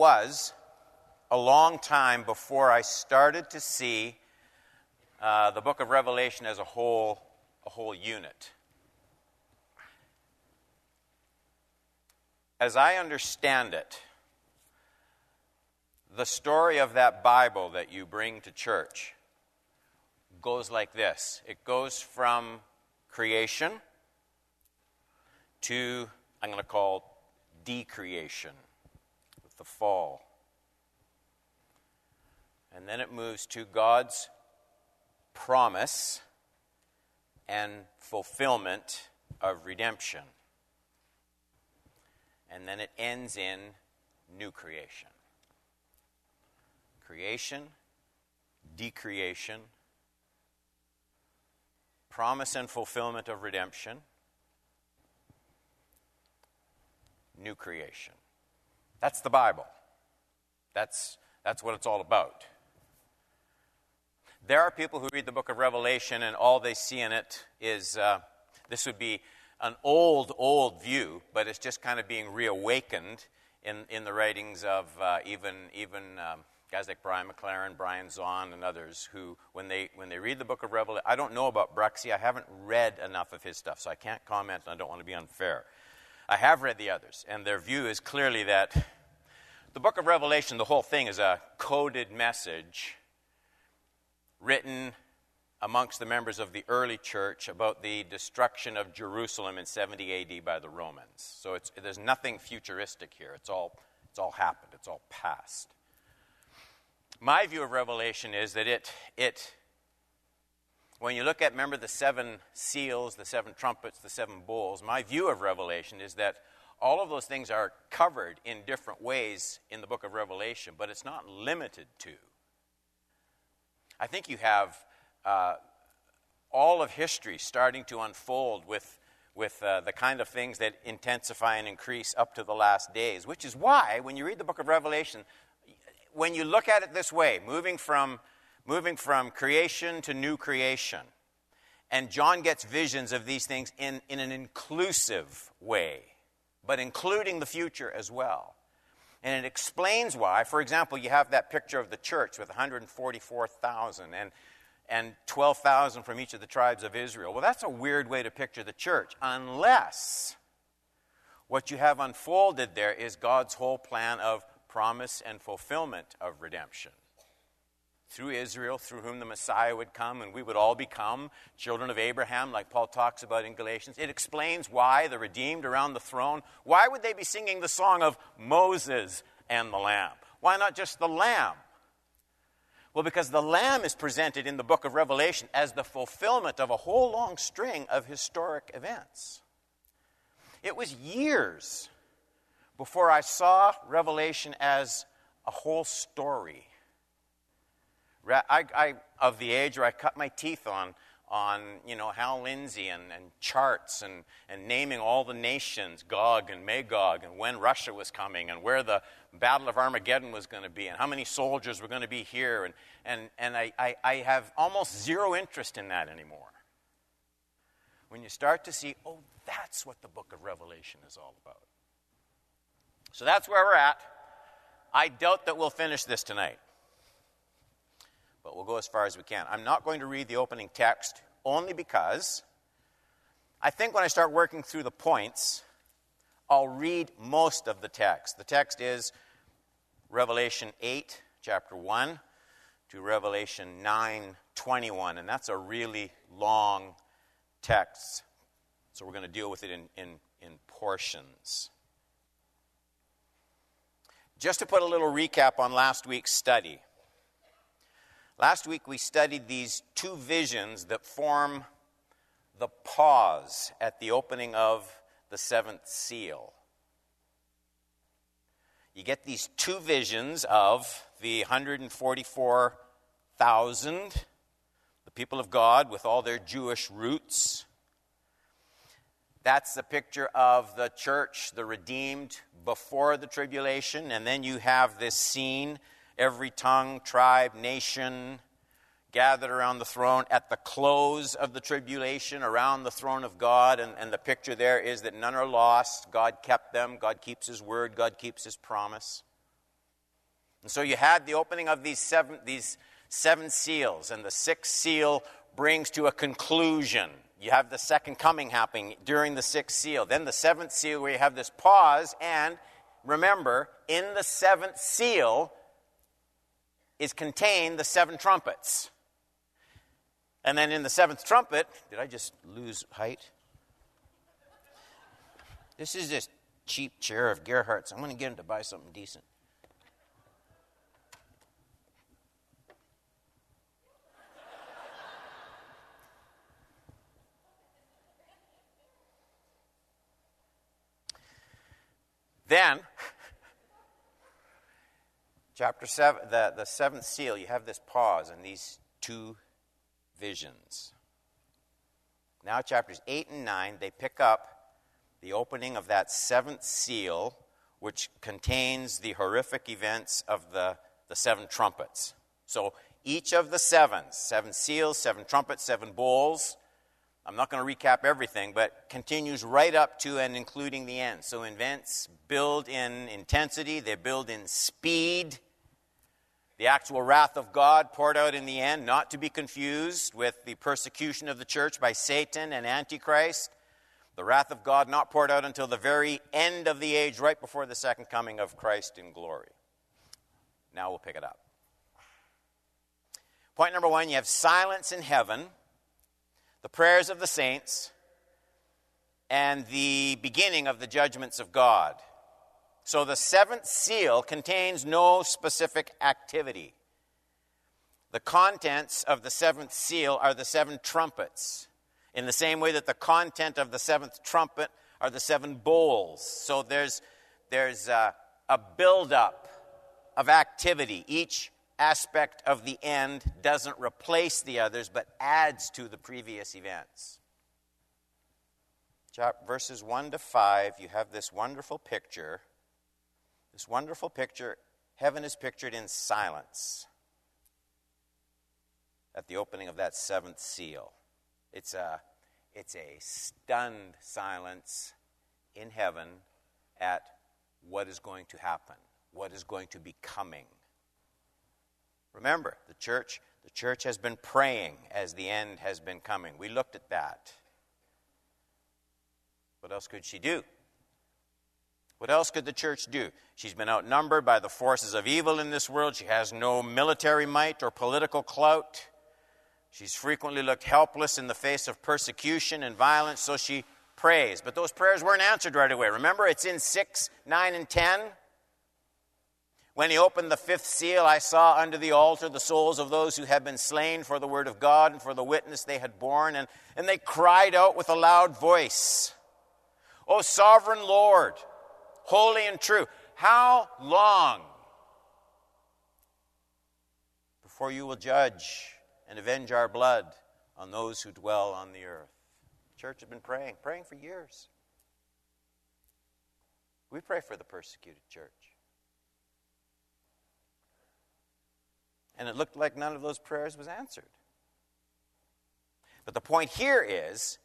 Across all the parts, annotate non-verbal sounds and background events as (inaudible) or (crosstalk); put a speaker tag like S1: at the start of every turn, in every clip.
S1: was a long time before I started to see uh, the book of Revelation as a whole, a whole unit. As I understand it, the story of that Bible that you bring to church goes like this it goes from creation to, I'm going to call decreation, the fall. And then it moves to God's promise and fulfillment of redemption. And then it ends in new creation. Creation, decreation, promise and fulfillment of redemption, new creation. That's the Bible. That's, that's what it's all about. There are people who read the book of Revelation and all they see in it is uh, this would be an old, old view, but it's just kind of being reawakened in, in the writings of uh, even, even um, guys like Brian McLaren, Brian Zahnd, and others who, when they, when they read the book of Revelation, I don't know about Bruxy. I haven't read enough of his stuff, so I can't comment, and I don't want to be unfair. I have read the others, and their view is clearly that the book of Revelation, the whole thing, is a coded message written amongst the members of the early church about the destruction of Jerusalem in 70 AD by the Romans. So there's nothing futuristic here. It's all, it's all happened, it's all past. My view of Revelation is that it, it when you look at, remember the seven seals, the seven trumpets, the seven bowls, my view of Revelation is that all of those things are covered in different ways in the book of Revelation, but it's not limited to. I think you have uh, all of history starting to unfold with, with uh, the kind of things that intensify and increase up to the last days, which is why, when you read the book of Revelation, when you look at it this way, moving from moving from creation to new creation. And John gets visions of these things in, in an inclusive way, but including the future as well. And it explains why, for example, you have that picture of the church with 144,000 and, and 12,000 from each of the tribes of Israel. Well, that's a weird way to picture the church, unless what you have unfolded there is God's whole plan of promise and fulfillment of redemption through Israel, through whom the Messiah would come, and we would all become children of Abraham, like Paul talks about in Galatians. It explains why the redeemed around the throne, why would they be singing the song of Moses and the Lamb? Why not just the Lamb? Well, because the Lamb is presented in the book of Revelation as the fulfillment of a whole long string of historic events. It was years before I saw Revelation as a whole story I, I, of the age where I cut my teeth on, on you know, Hal Lindsey and, and charts and, and naming all the nations, Gog and Magog, and when Russia was coming, and where the Battle of Armageddon was going to be, and how many soldiers were going to be here. And, and, and I, I, I have almost zero interest in that anymore. When you start to see, oh, that's what the book of Revelation is all about. So that's where we're at. I doubt that we'll finish this tonight but we'll go as far as we can. I'm not going to read the opening text only because I think when I start working through the points, I'll read most of the text. The text is Revelation 8, chapter 1, to Revelation 9, 21, and that's a really long text. So we're going to deal with it in, in, in portions. Just to put a little recap on last week's study. Last week we studied these two visions that form the pause at the opening of the seventh seal. You get these two visions of the 144,000, the people of God with all their Jewish roots. That's the picture of the church, the redeemed before the tribulation. And then you have this scene every tongue, tribe, nation gathered around the throne at the close of the tribulation around the throne of God. And, and the picture there is that none are lost. God kept them. God keeps His word. God keeps His promise. And so you had the opening of these seven, these seven seals, and the sixth seal brings to a conclusion. You have the second coming happening during the sixth seal. Then the seventh seal, where you have this pause, and remember, in the seventh seal is contained the seven trumpets. And then in the seventh trumpet, did I just lose height? This is this cheap chair of Gerhardt's. I'm going to get him to buy something decent. Then, chapter 7, the, the seventh seal, you have this pause and these two visions. Now, chapters 8 and 9, they pick up the opening of that seventh seal, which contains the horrific events of the, the seven trumpets. So, each of the sevens seven seals, seven trumpets, seven bowls I'm not going to recap everything, but continues right up to and including the end. So events build in intensity, they build in speed. The actual wrath of God poured out in the end, not to be confused with the persecution of the church by Satan and Antichrist. The wrath of God not poured out until the very end of the age, right before the second coming of Christ in glory. Now we'll pick it up. Point number one you have silence in heaven the prayers of the saints, and the beginning of the judgments of God. So the seventh seal contains no specific activity. The contents of the seventh seal are the seven trumpets, in the same way that the content of the seventh trumpet are the seven bowls. So there's, there's a, a buildup of activity. Each aspect of the end doesn't replace the others, but adds to the previous events. Verses 1 to 5, you have this wonderful picture. This wonderful picture, heaven is pictured in silence at the opening of that seventh seal. It's a, it's a stunned silence in heaven at what is going to happen, what is going to be coming. Remember, the church, the church has been praying as the end has been coming. We looked at that. What else could she do? What else could the church do? She's been outnumbered by the forces of evil in this world. She has no military might or political clout. She's frequently looked helpless in the face of persecution and violence, so she prays. But those prayers weren't answered right away. Remember, it's in 6, 9, and 10. When he opened the fifth seal, I saw under the altar the souls of those who had been slain for the word of God and for the witness they had borne, and, and they cried out with a loud voice, O sovereign Lord, holy and true, how long before you will judge and avenge our blood on those who dwell on the earth? The church has been praying, praying for years. We pray for the persecuted church. And it looked like none of those prayers was answered. But the point here is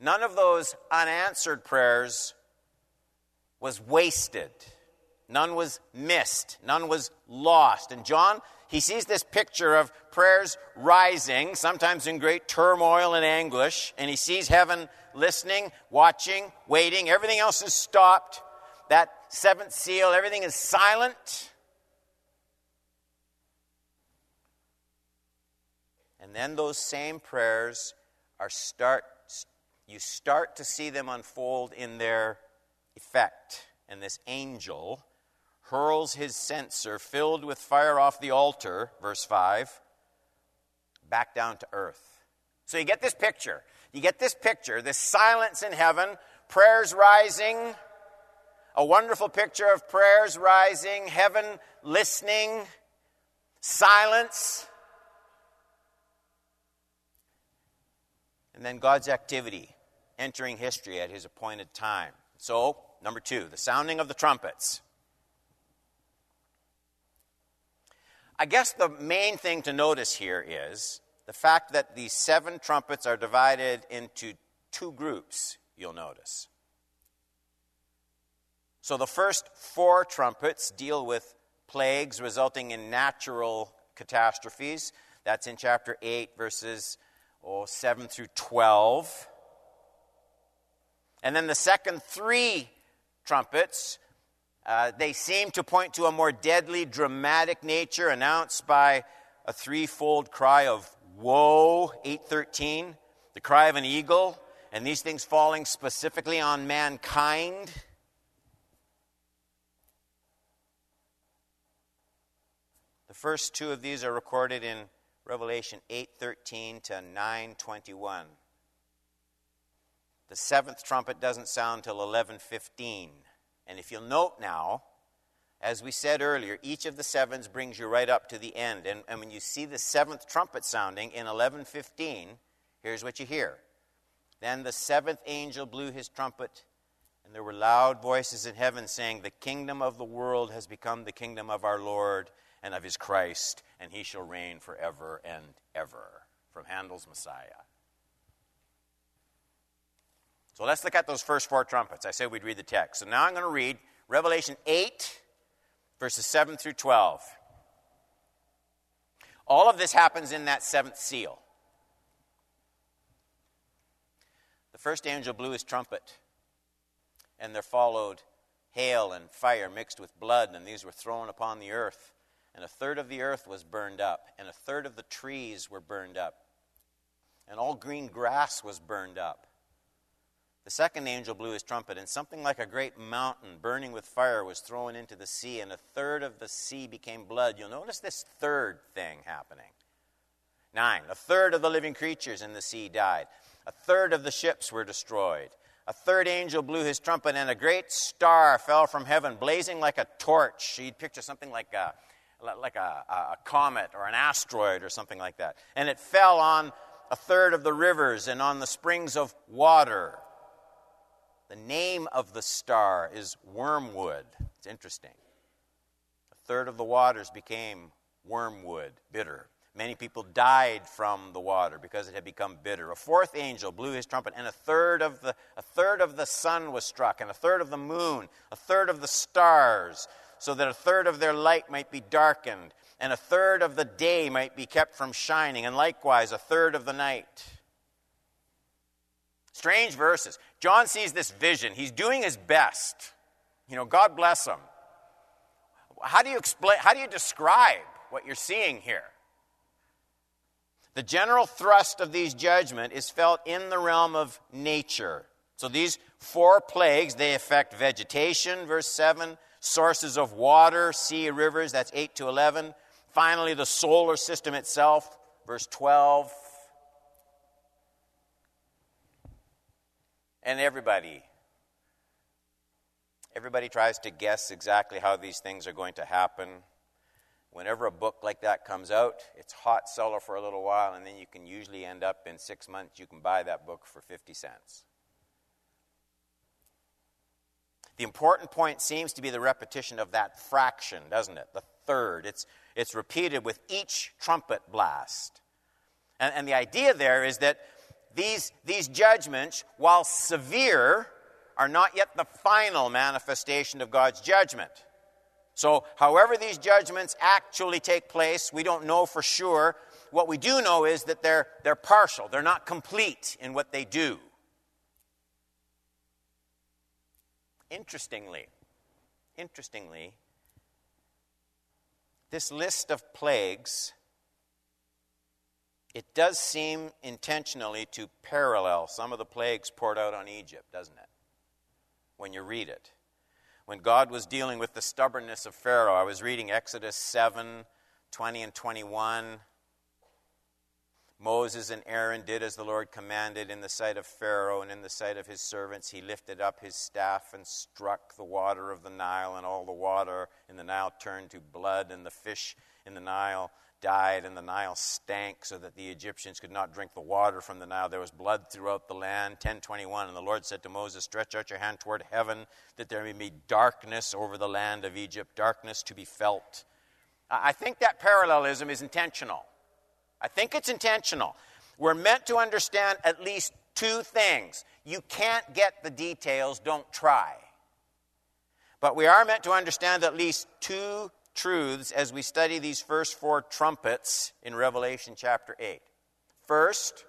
S1: none of those unanswered prayers was wasted. None was missed. None was lost. And John, he sees this picture of prayers rising, sometimes in great turmoil and anguish, and he sees heaven listening, watching, waiting. Everything else is stopped. That seventh seal, everything is silent. And then those same prayers are start you start to see them unfold in their effect. And this angel hurls his censer filled with fire off the altar, verse 5, back down to earth. So you get this picture. You get this picture, this silence in heaven, prayers rising, a wonderful picture of prayers rising, heaven listening, silence. and then God's activity entering history at his appointed time. So, number two, the sounding of the trumpets. I guess the main thing to notice here is the fact that these seven trumpets are divided into two groups, you'll notice. So the first four trumpets deal with plagues resulting in natural catastrophes. That's in chapter 8, verses oh, 7 through 12. And then the second three trumpets, uh, they seem to point to a more deadly, dramatic nature announced by a threefold cry of woe, 813, the cry of an eagle, and these things falling specifically on mankind. The first two of these are recorded in Revelation 8:13 to 9:21. The seventh trumpet doesn't sound till 11:15. And if you'll note now, as we said earlier, each of the sevens brings you right up to the end. And, and when you see the seventh trumpet sounding in 11:15, here's what you hear. Then the seventh angel blew his trumpet, and there were loud voices in heaven saying, The kingdom of the world has become the kingdom of our Lord and of his Christ, and he shall reign forever and ever. From Handel's Messiah. So let's look at those first four trumpets. I said we'd read the text. So now I'm going to read Revelation 8, verses 7 through 12. All of this happens in that seventh seal. The first angel blew his trumpet, and there followed hail and fire mixed with blood, and these were thrown upon the earth. And a third of the earth was burned up, and a third of the trees were burned up, and all green grass was burned up. The second angel blew his trumpet, and something like a great mountain burning with fire was thrown into the sea, and a third of the sea became blood. You'll notice this third thing happening. Nine. A third of the living creatures in the sea died. A third of the ships were destroyed. A third angel blew his trumpet, and a great star fell from heaven, blazing like a torch. You'd picture something like a, like a, a comet or an asteroid or something like that. And it fell on a third of the rivers and on the springs of water. The name of the star is wormwood. It's interesting. A third of the waters became wormwood, bitter. Many people died from the water because it had become bitter. A fourth angel blew his trumpet, and a third of the, a third of the sun was struck, and a third of the moon, a third of the stars, so that a third of their light might be darkened, and a third of the day might be kept from shining, and likewise a third of the night. Strange verses. John sees this vision. He's doing his best. You know, God bless him. How do you explain, how do you describe what you're seeing here? The general thrust of these judgment is felt in the realm of nature. So these four plagues, they affect vegetation, verse 7, sources of water, sea, rivers, that's 8 to 11. Finally, the solar system itself, verse 12 And everybody, everybody tries to guess exactly how these things are going to happen. Whenever a book like that comes out, it's hot seller for a little while, and then you can usually end up in six months, you can buy that book for 50 cents. The important point seems to be the repetition of that fraction, doesn't it? The third. It's, it's repeated with each trumpet blast. And, and the idea there is that these, these judgments, while severe, are not yet the final manifestation of God's judgment. So, however, these judgments actually take place, we don't know for sure. What we do know is that they're, they're partial, they're not complete in what they do. Interestingly, interestingly, this list of plagues it does seem intentionally to parallel some of the plagues poured out on Egypt, doesn't it? When you read it. When God was dealing with the stubbornness of Pharaoh, I was reading Exodus 7 20 and 21. Moses and Aaron did as the Lord commanded in the sight of Pharaoh and in the sight of his servants. He lifted up his staff and struck the water of the Nile, and all the water in the Nile turned to blood, and the fish in the Nile died, and the Nile stank so that the Egyptians could not drink the water from the Nile. There was blood throughout the land. 1021. And the Lord said to Moses, Stretch out your hand toward heaven, that there may be darkness over the land of Egypt, darkness to be felt. I think that parallelism is intentional. I think it's intentional. We're meant to understand at least two things. You can't get the details, don't try. But we are meant to understand at least two truths as we study these first four trumpets in Revelation chapter 8. First,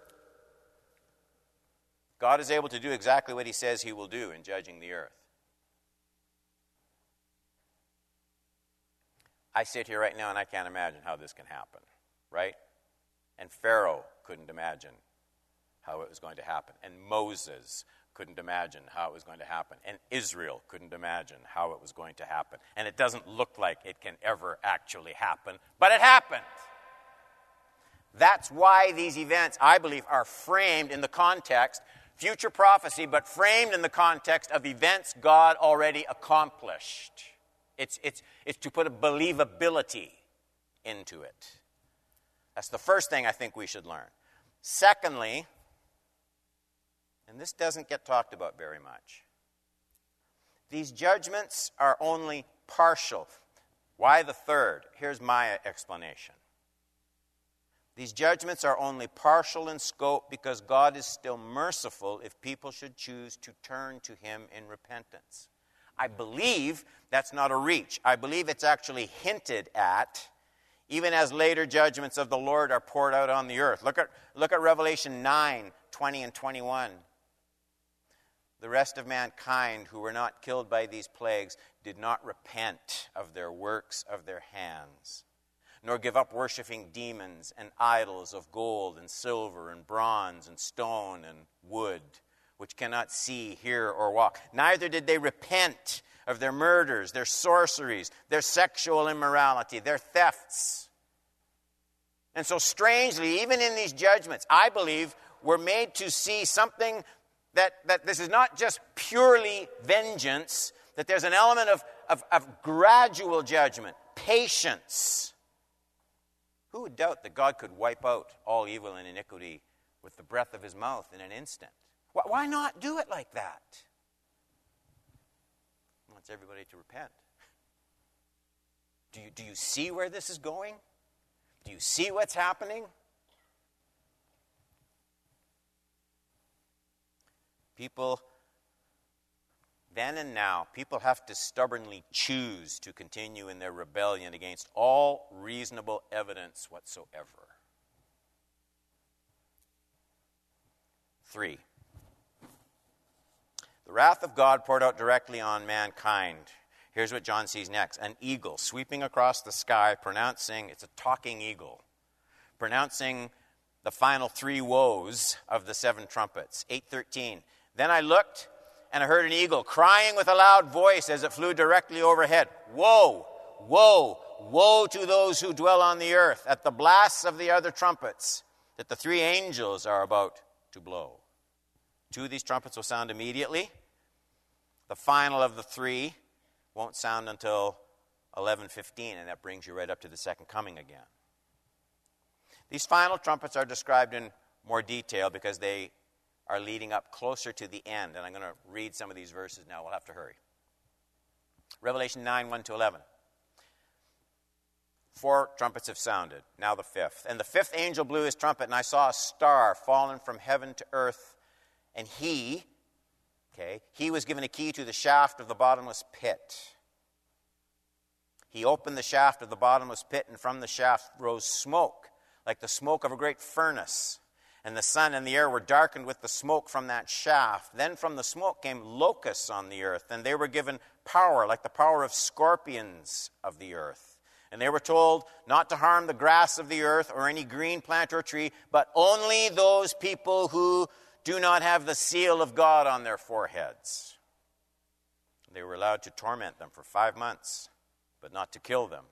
S1: God is able to do exactly what he says he will do in judging the earth. I sit here right now and I can't imagine how this can happen, right? And Pharaoh couldn't imagine how it was going to happen. And Moses couldn't imagine how it was going to happen. And Israel couldn't imagine how it was going to happen. And it doesn't look like it can ever actually happen, but it happened. That's why these events, I believe, are framed in the context, future prophecy, but framed in the context of events God already accomplished. It's, it's, it's to put a believability into it. That's the first thing I think we should learn. Secondly, and this doesn't get talked about very much, these judgments are only partial. Why the third? Here's my explanation. These judgments are only partial in scope because God is still merciful if people should choose to turn to Him in repentance. I believe that's not a reach. I believe it's actually hinted at, even as later judgments of the Lord are poured out on the earth. Look at, look at Revelation 9 20 and 21. The rest of mankind who were not killed by these plagues did not repent of their works of their hands nor give up worshiping demons and idols of gold and silver and bronze and stone and wood, which cannot see, hear, or walk. Neither did they repent of their murders, their sorceries, their sexual immorality, their thefts. And so, strangely, even in these judgments, I believe we're made to see something that, that this is not just purely vengeance, that there's an element of, of, of gradual judgment, patience who would doubt that God could wipe out all evil and iniquity with the breath of his mouth in an instant? Why not do it like that? He wants everybody to repent. Do you, do you see where this is going? Do you see what's happening? People then and now, people have to stubbornly choose to continue in their rebellion against all reasonable evidence whatsoever. Three, the wrath of God poured out directly on mankind. Here's what John sees next an eagle sweeping across the sky, pronouncing, it's a talking eagle, pronouncing the final three woes of the seven trumpets. 813. Then I looked and I heard an eagle crying with a loud voice as it flew directly overhead Woe, woe, woe to those who dwell on the earth at the blasts of the other trumpets that the three angels are about to blow. Two of these trumpets will sound immediately. The final of the three won't sound until 11:15 and that brings you right up to the second coming again. These final trumpets are described in more detail because they are leading up closer to the end. And I'm going to read some of these verses now. We'll have to hurry. Revelation 9 1 to 11. Four trumpets have sounded, now the fifth. And the fifth angel blew his trumpet, and I saw a star fallen from heaven to earth. And he, okay, he was given a key to the shaft of the bottomless pit. He opened the shaft of the bottomless pit, and from the shaft rose smoke, like the smoke of a great furnace and the sun and the air were darkened with the smoke from that shaft. Then from the smoke came locusts on the earth, and they were given power, like the power of scorpions of the earth. And they were told not to harm the grass of the earth or any green plant or tree, but only those people who do not have the seal of God on their foreheads. They were allowed to torment them for five months, but not to kill them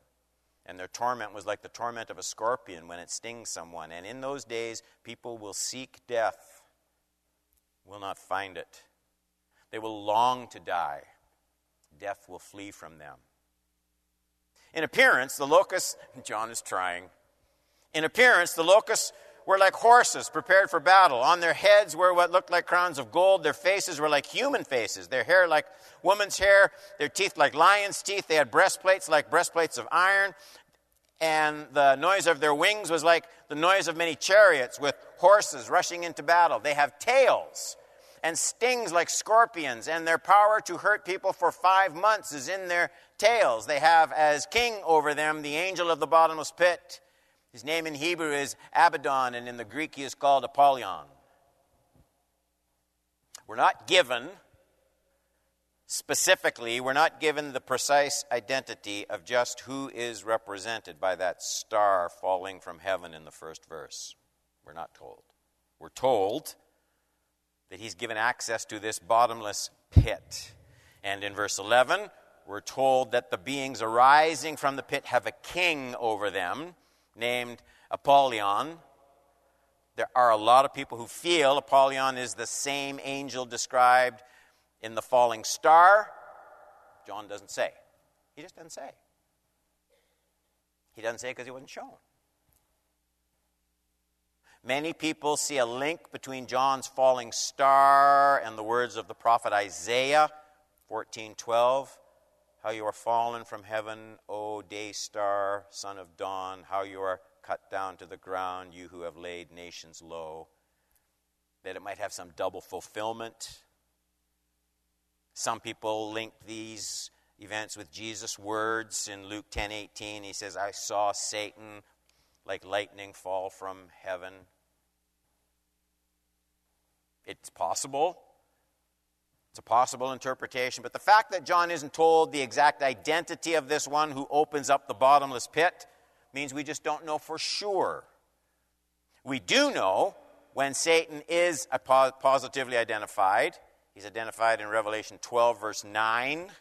S1: and their torment was like the torment of a scorpion when it stings someone. And in those days, people will seek death, will not find it. They will long to die. Death will flee from them. In appearance, the locusts, (laughs) John is trying. In appearance, the locusts were like horses prepared for battle. On their heads were what looked like crowns of gold. Their faces were like human faces. Their hair like woman's hair. Their teeth like lion's teeth. They had breastplates like breastplates of iron. And the noise of their wings was like the noise of many chariots with horses rushing into battle. They have tails and stings like scorpions, and their power to hurt people for five months is in their tails. They have as king over them the angel of the bottomless pit. His name in Hebrew is Abaddon, and in the Greek he is called Apollyon. We're not given, specifically, we're not given the precise identity of just who is represented by that star falling from heaven in the first verse. We're not told. We're told that he's given access to this bottomless pit. And in verse 11, we're told that the beings arising from the pit have a king over them named Apollyon. There are a lot of people who feel Apollyon is the same angel described in the falling star. John doesn't say. He just doesn't say. He doesn't say because he wasn't shown. Many people see a link between John's falling star and the words of the prophet Isaiah 14:12, how you are fallen from heaven, O day star, son of dawn, how you are cut down to the ground, you who have laid nations low. That it might have some double fulfillment. Some people link these events with Jesus' words in Luke 10:18. He says, "I saw Satan like lightning fall from heaven." It's possible. It's a possible interpretation. But the fact that John isn't told the exact identity of this one who opens up the bottomless pit means we just don't know for sure. We do know when Satan is positively identified. He's identified in Revelation 12, verse 9.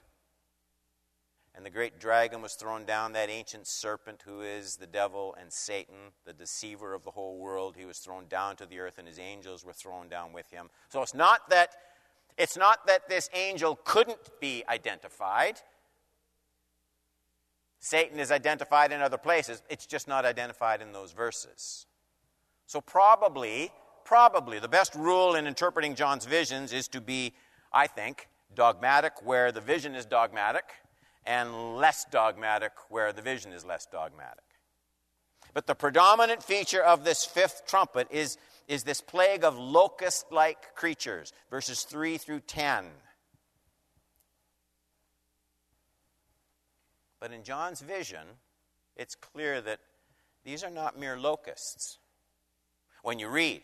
S1: And the great dragon was thrown down, that ancient serpent who is the devil and Satan, the deceiver of the whole world. He was thrown down to the earth, and his angels were thrown down with him. So it's not that, it's not that this angel couldn't be identified. Satan is identified in other places, it's just not identified in those verses. So probably, probably, the best rule in interpreting John's visions is to be, I think, dogmatic where the vision is dogmatic and less dogmatic where the vision is less dogmatic. But the predominant feature of this fifth trumpet is, is this plague of locust like creatures, verses 3 through 10. But in John's vision, it's clear that these are not mere locusts. When you read,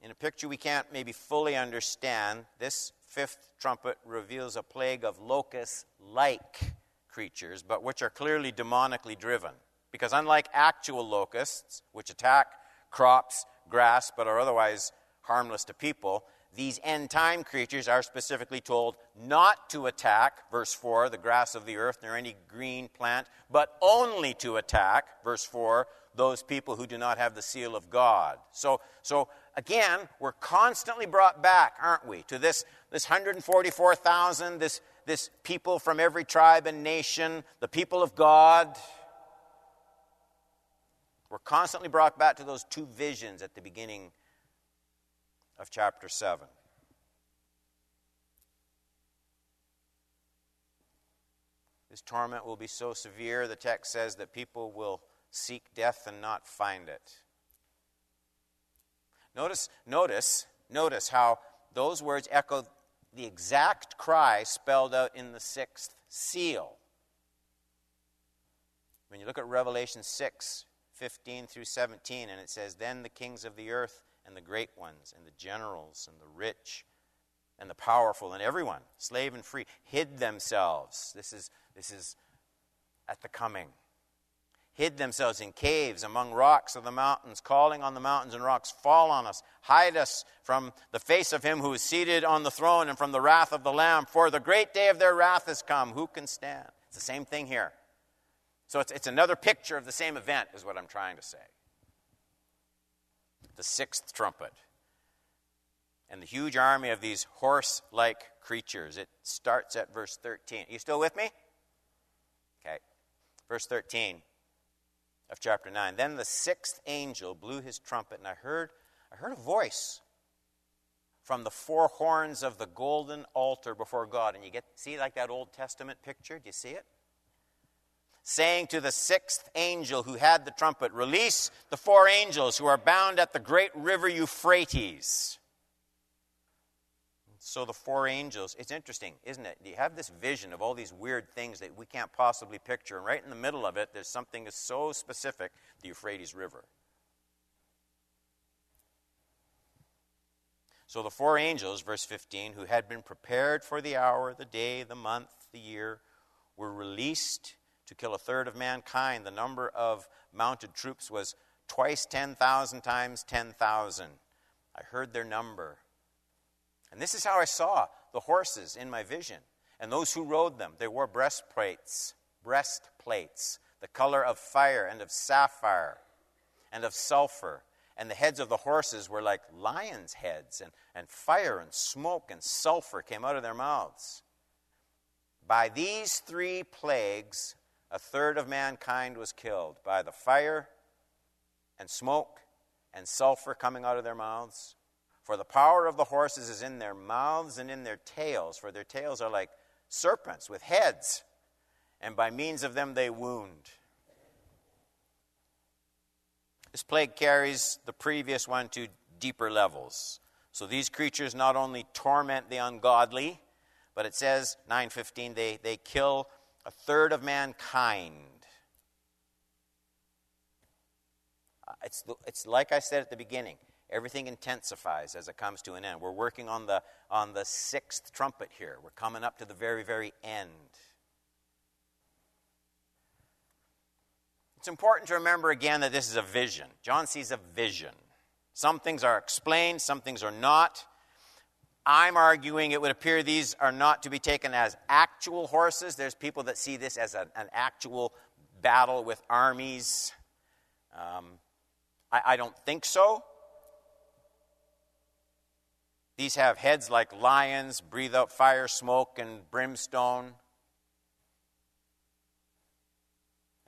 S1: in a picture we can't maybe fully understand, this fifth trumpet reveals a plague of locust like creatures, but which are clearly demonically driven. Because unlike actual locusts, which attack crops, grass, but are otherwise harmless to people, these end time creatures are specifically told not to attack, verse 4, the grass of the earth nor any green plant, but only to attack, verse 4, those people who do not have the seal of God. So, so again, we're constantly brought back, aren't we, to this, this 144,000, this, this people from every tribe and nation, the people of God. We're constantly brought back to those two visions at the beginning of chapter 7. This torment will be so severe, the text says, that people will seek death and not find it. Notice, notice, notice how those words echo the exact cry spelled out in the sixth seal. When you look at Revelation 6, 15 through 17, and it says, Then the kings of the earth and the great ones, and the generals, and the rich, and the powerful, and everyone, slave and free, hid themselves. This is, this is at the coming hid themselves in caves among rocks of the mountains, calling on the mountains and rocks, Fall on us, hide us from the face of him who is seated on the throne and from the wrath of the Lamb, for the great day of their wrath has come. Who can stand? It's the same thing here. So it's, it's another picture of the same event, is what I'm trying to say. The sixth trumpet. And the huge army of these horse like creatures. It starts at verse 13. Are you still with me? Okay. Verse 13 of chapter 9. Then the sixth angel blew his trumpet, and I heard, I heard a voice from the four horns of the golden altar before God. And you get see like that Old Testament picture? Do you see it? Saying to the sixth angel who had the trumpet, Release the four angels who are bound at the great river Euphrates. So the four angels, it's interesting, isn't it? You have this vision of all these weird things that we can't possibly picture, and right in the middle of it, there's something that's so specific the Euphrates River. So the four angels, verse 15, who had been prepared for the hour, the day, the month, the year, were released to kill a third of mankind. The number of mounted troops was twice 10,000 times 10,000. I heard their number. And this is how I saw the horses in my vision. And those who rode them, they wore breastplates, breastplates, the color of fire and of sapphire and of sulfur. And the heads of the horses were like lions' heads, and, and fire and smoke and sulfur came out of their mouths. By these three plagues, a third of mankind was killed by the fire and smoke and sulfur coming out of their mouths, for the power of the horses is in their mouths and in their tails, for their tails are like serpents with heads, and by means of them they wound. This plague carries the previous one to deeper levels. So these creatures not only torment the ungodly, but it says 915 they, they kill a third of mankind. Uh, it's, it's like I said at the beginning everything intensifies as it comes to an end. We're working on the, on the sixth trumpet here. We're coming up to the very, very end. It's important to remember again that this is a vision. John sees a vision. Some things are explained, some things are not. I'm arguing it would appear these are not to be taken as actual horses. There's people that see this as an, actual battle with armies. Um, I, I don't think so. These have heads like lions, breathe out fire, smoke, and brimstone.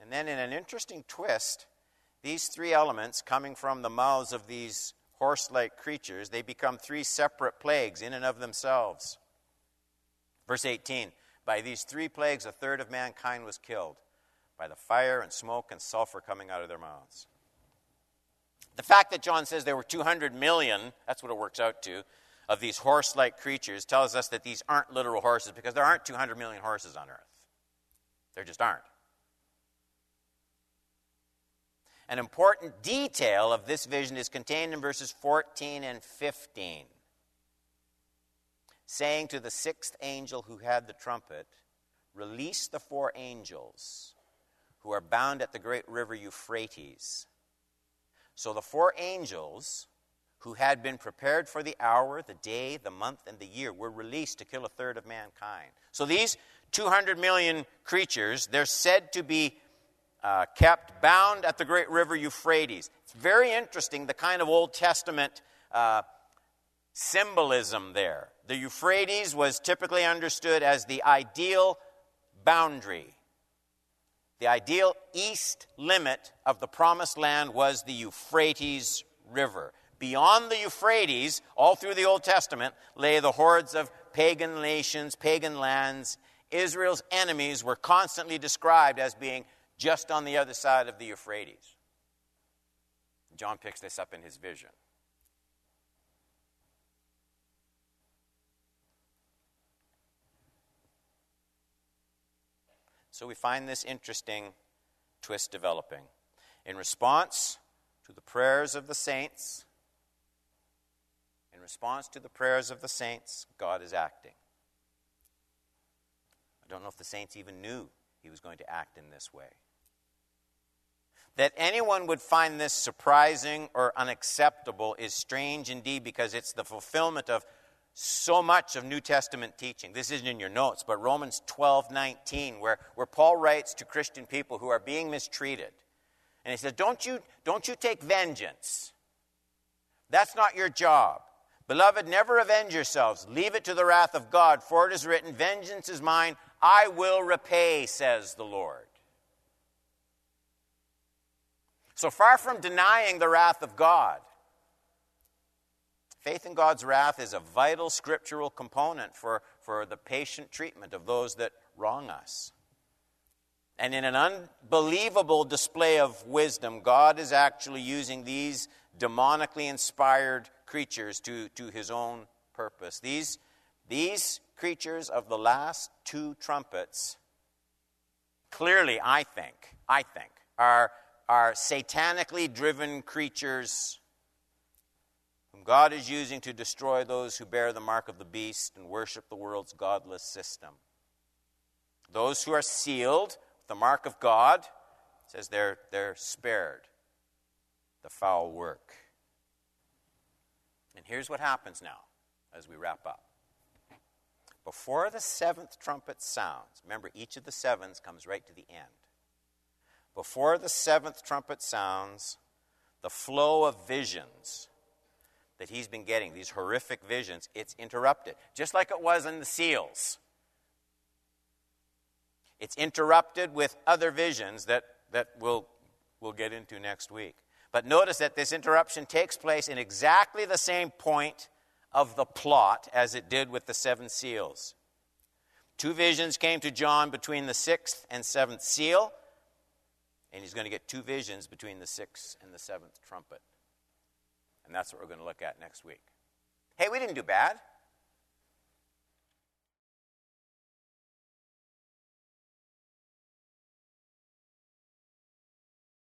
S1: And then, in an interesting twist, these three elements coming from the mouths of these horse like creatures, they become three separate plagues in and of themselves. Verse 18 By these three plagues, a third of mankind was killed by the fire and smoke and sulfur coming out of their mouths. The fact that John says there were 200 million, that's what it works out to, of these horse like creatures tells us that these aren't literal horses because there aren't 200 million horses on earth. There just aren't. An important detail of this vision is contained in verses 14 and 15, saying to the sixth angel who had the trumpet, Release the four angels who are bound at the great river Euphrates. So the four angels who had been prepared for the hour, the day, the month, and the year were released to kill a third of mankind. So these 200 million creatures, they're said to be uh, kept bound at the great river Euphrates. It's very interesting the kind of Old Testament uh, symbolism there. The Euphrates was typically understood as the ideal boundary. The ideal east limit of the promised land was the Euphrates River. Beyond the Euphrates, all through the Old Testament, lay the hordes of pagan nations, pagan lands. Israel's enemies were constantly described as being just on the other side of the Euphrates. John picks this up in his vision. So we find this interesting twist developing. In response to the prayers of the saints, in response to the prayers of the saints, God is acting. I don't know if the saints even knew he was going to act in this way. That anyone would find this surprising or unacceptable is strange indeed because it's the fulfillment of so much of New Testament teaching. This isn't in your notes, but Romans 12 19, where, where Paul writes to Christian people who are being mistreated. And he says, don't you, don't you take vengeance. That's not your job. Beloved, never avenge yourselves. Leave it to the wrath of God, for it is written, Vengeance is mine, I will repay, says the Lord. So far from denying the wrath of God, faith in God's wrath is a vital scriptural component for, for the patient treatment of those that wrong us. And in an unbelievable display of wisdom, God is actually using these demonically inspired creatures to, to his own purpose. These These creatures of the last two trumpets clearly, I think, I think, are, are satanically driven creatures whom God is using to destroy those who bear the mark of the beast and worship the world's godless system. Those who are sealed with the mark of God, says they're, they're spared the foul work. And here's what happens now as we wrap up. Before the seventh trumpet sounds, remember each of the sevens comes right to the end. Before the seventh trumpet sounds, the flow of visions that he's been getting, these horrific visions, it's interrupted, just like it was in the seals. It's interrupted with other visions that, that we'll, we'll get into next week. But notice that this interruption takes place in exactly the same point of the plot as it did with the seven seals. Two visions came to John between the sixth and seventh seal, and he's going to get two visions between the sixth and the seventh trumpet. And that's what we're going to look at next week. Hey, we didn't do bad.